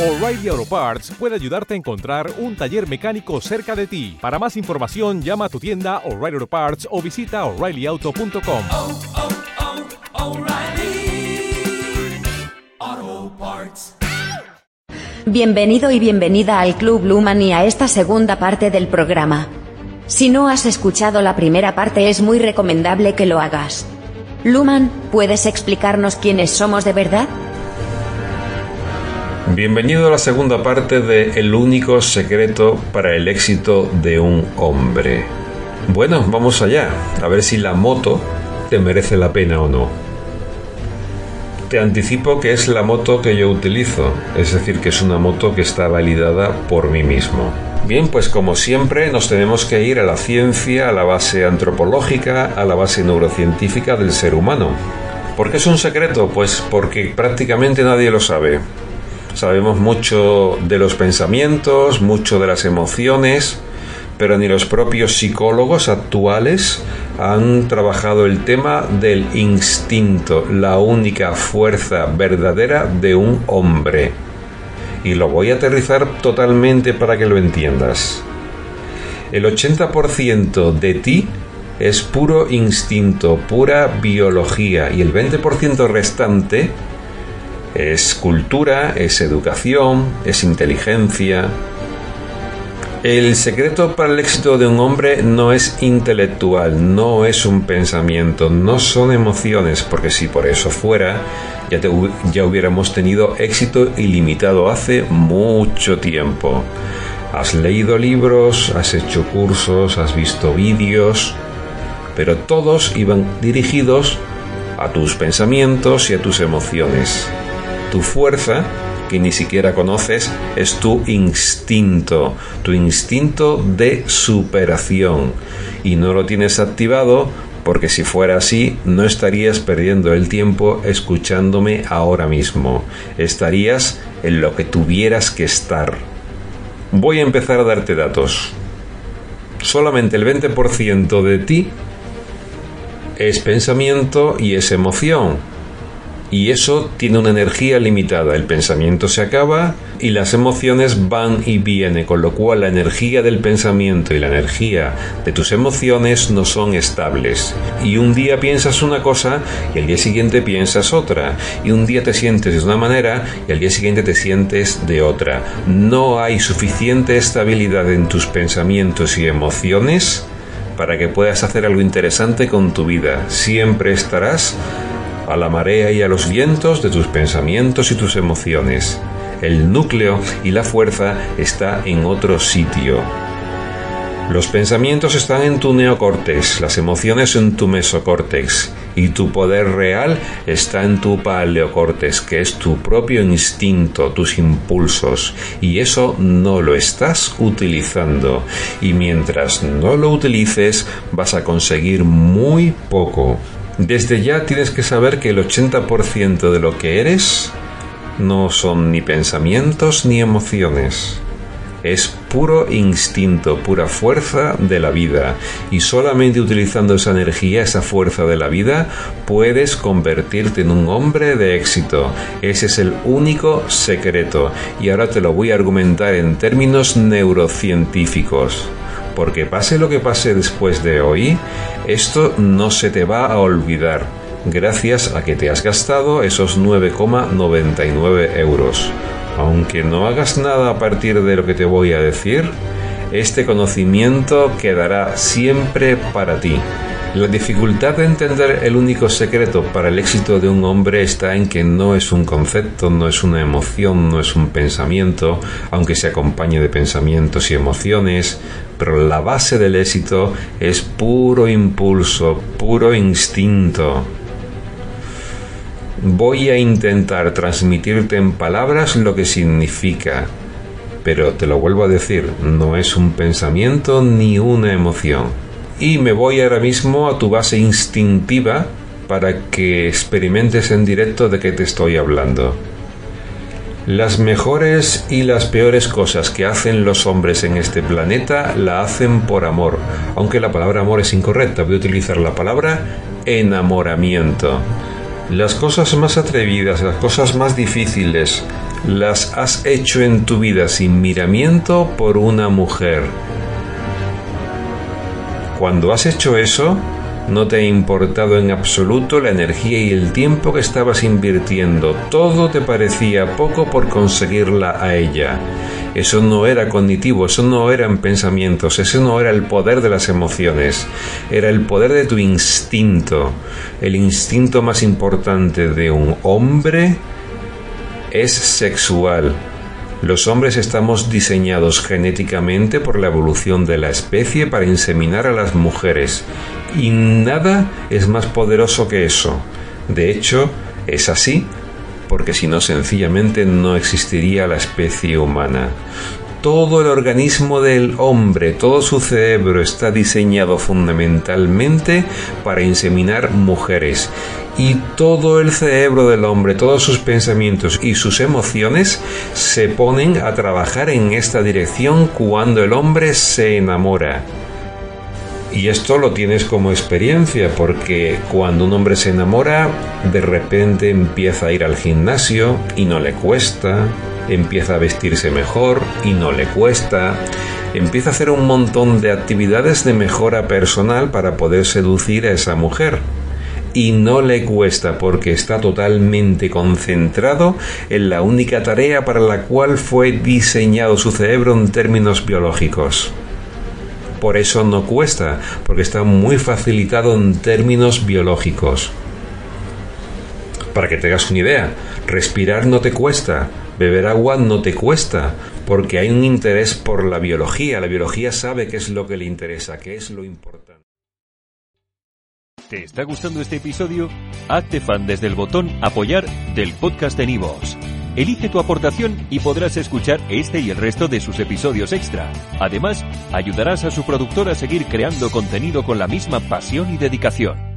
O'Reilly Auto Parts puede ayudarte a encontrar un taller mecánico cerca de ti. Para más información, llama a tu tienda O'Reilly Auto Parts o visita oreillyauto.com. oh, oh, Parts. Bienvenido y bienvenida al Club Luman y a esta segunda parte del programa. Si no has escuchado la primera parte es muy recomendable que lo hagas. Luman, ¿puedes explicarnos quiénes somos de verdad? Bienvenido a la segunda parte de El único secreto para el éxito de un hombre. Bueno, vamos allá, a ver si la moto te merece la pena o no. Te anticipo que es la moto que yo utilizo, es decir, que es una moto que está validada por mí mismo. Bien, pues como siempre nos tenemos que ir a la ciencia, a la base antropológica, a la base neurocientífica del ser humano. ¿Por qué es un secreto? Pues porque prácticamente nadie lo sabe. Sabemos mucho de los pensamientos, mucho de las emociones, pero ni los propios psicólogos actuales han trabajado el tema del instinto, la única fuerza verdadera de un hombre. Y lo voy a aterrizar totalmente para que lo entiendas. El 80% de ti es puro instinto, pura biología, y el 20% restante es cultura, es educación, es inteligencia. El secreto para el éxito de un hombre no es intelectual, no es un pensamiento, no son emociones, porque si por eso fuera, ya, te, ya hubiéramos tenido éxito ilimitado hace mucho tiempo. Has leído libros, has hecho cursos, has visto vídeos, pero todos iban dirigidos a tus pensamientos y a tus emociones. Tu fuerza, que ni siquiera conoces, es tu instinto, tu instinto de superación. Y no lo tienes activado porque si fuera así, no estarías perdiendo el tiempo escuchándome ahora mismo. Estarías en lo que tuvieras que estar. Voy a empezar a darte datos. Solamente el 20% de ti es pensamiento y es emoción y eso tiene una energía limitada. El pensamiento se acaba y las emociones van y vienen, con lo cual la energía del pensamiento y la energía de tus emociones no son estables. Y un día piensas una cosa y al día siguiente piensas otra. Y un día te sientes de una manera y al día siguiente te sientes de otra. No hay suficiente estabilidad en tus pensamientos y emociones para que puedas hacer algo interesante con tu vida. Siempre estarás a la marea y a los vientos de tus pensamientos y tus emociones. El núcleo y la fuerza está en otro sitio. Los pensamientos están en tu neocórtex, las emociones en tu mesocórtex y tu poder real está en tu paleocórtex, que es tu propio instinto, tus impulsos, y eso no lo estás utilizando. Y mientras no lo utilices, vas a conseguir muy poco. Desde ya tienes que saber que el 80% de lo que eres no son ni pensamientos ni emociones. Es puro instinto, pura fuerza de la vida. Y solamente utilizando esa energía, esa fuerza de la vida, puedes convertirte en un hombre de éxito. Ese es el único secreto. Y ahora te lo voy a argumentar en términos neurocientíficos porque pase lo que pase después de hoy, esto no se te va a olvidar, gracias a que te has gastado esos 9,99 euros. Aunque no hagas nada a partir de lo que te voy a decir, este conocimiento quedará siempre para ti. La dificultad de entender el único secreto para el éxito de un hombre está en que no es un concepto, no es una emoción, no es un pensamiento, aunque se acompañe de pensamientos y emociones, pero la base del éxito es puro impulso, puro instinto. Voy a intentar transmitirte en palabras lo que significa, pero te lo vuelvo a decir, no es un pensamiento ni una emoción y me voy ahora mismo a tu base instintiva para que experimentes en directo de qué te estoy hablando. Las mejores y las peores cosas que hacen los hombres en este planeta la hacen por amor, aunque la palabra amor es incorrecta, voy a utilizar la palabra enamoramiento. Las cosas más atrevidas, las cosas más difíciles, las has hecho en tu vida sin miramiento por una mujer. Cuando has hecho eso, no te ha importado en absoluto la energía y el tiempo que estabas invirtiendo. Todo te parecía poco por conseguirla a ella. Eso no era cognitivo, eso no eran pensamientos, eso no era el poder de las emociones, era el poder de tu instinto. El instinto más importante de un hombre es sexual. Los hombres estamos diseñados genéticamente por la evolución de la especie para inseminar a las mujeres y nada es más poderoso que eso. De hecho, es así porque si no sencillamente no existiría la especie humana. Todo el organismo del hombre, todo su cerebro está diseñado fundamentalmente para inseminar mujeres. Y todo el cerebro del hombre, todos sus pensamientos y sus emociones se ponen a trabajar en esta dirección cuando el hombre se enamora. Y esto lo tienes como experiencia porque cuando un hombre se enamora, de repente empieza a ir al gimnasio y no le cuesta, empieza a vestirse mejor y no le cuesta, empieza a hacer un montón de actividades de mejora personal para poder seducir a esa mujer. Y no le cuesta porque está totalmente concentrado en la única tarea para la cual fue diseñado su cerebro en términos biológicos. Por eso no cuesta, porque está muy facilitado en términos biológicos. Para que tengas una idea, respirar no te cuesta, beber agua no te cuesta, porque hay un interés por la biología. La biología sabe qué es lo que le interesa, qué es lo importante. ¿Te está gustando este episodio? Hazte fan desde el botón Apoyar del podcast de Nivos. Elige tu aportación y podrás escuchar este y el resto de sus episodios extra. Además, ayudarás a su productor a seguir creando contenido con la misma pasión y dedicación.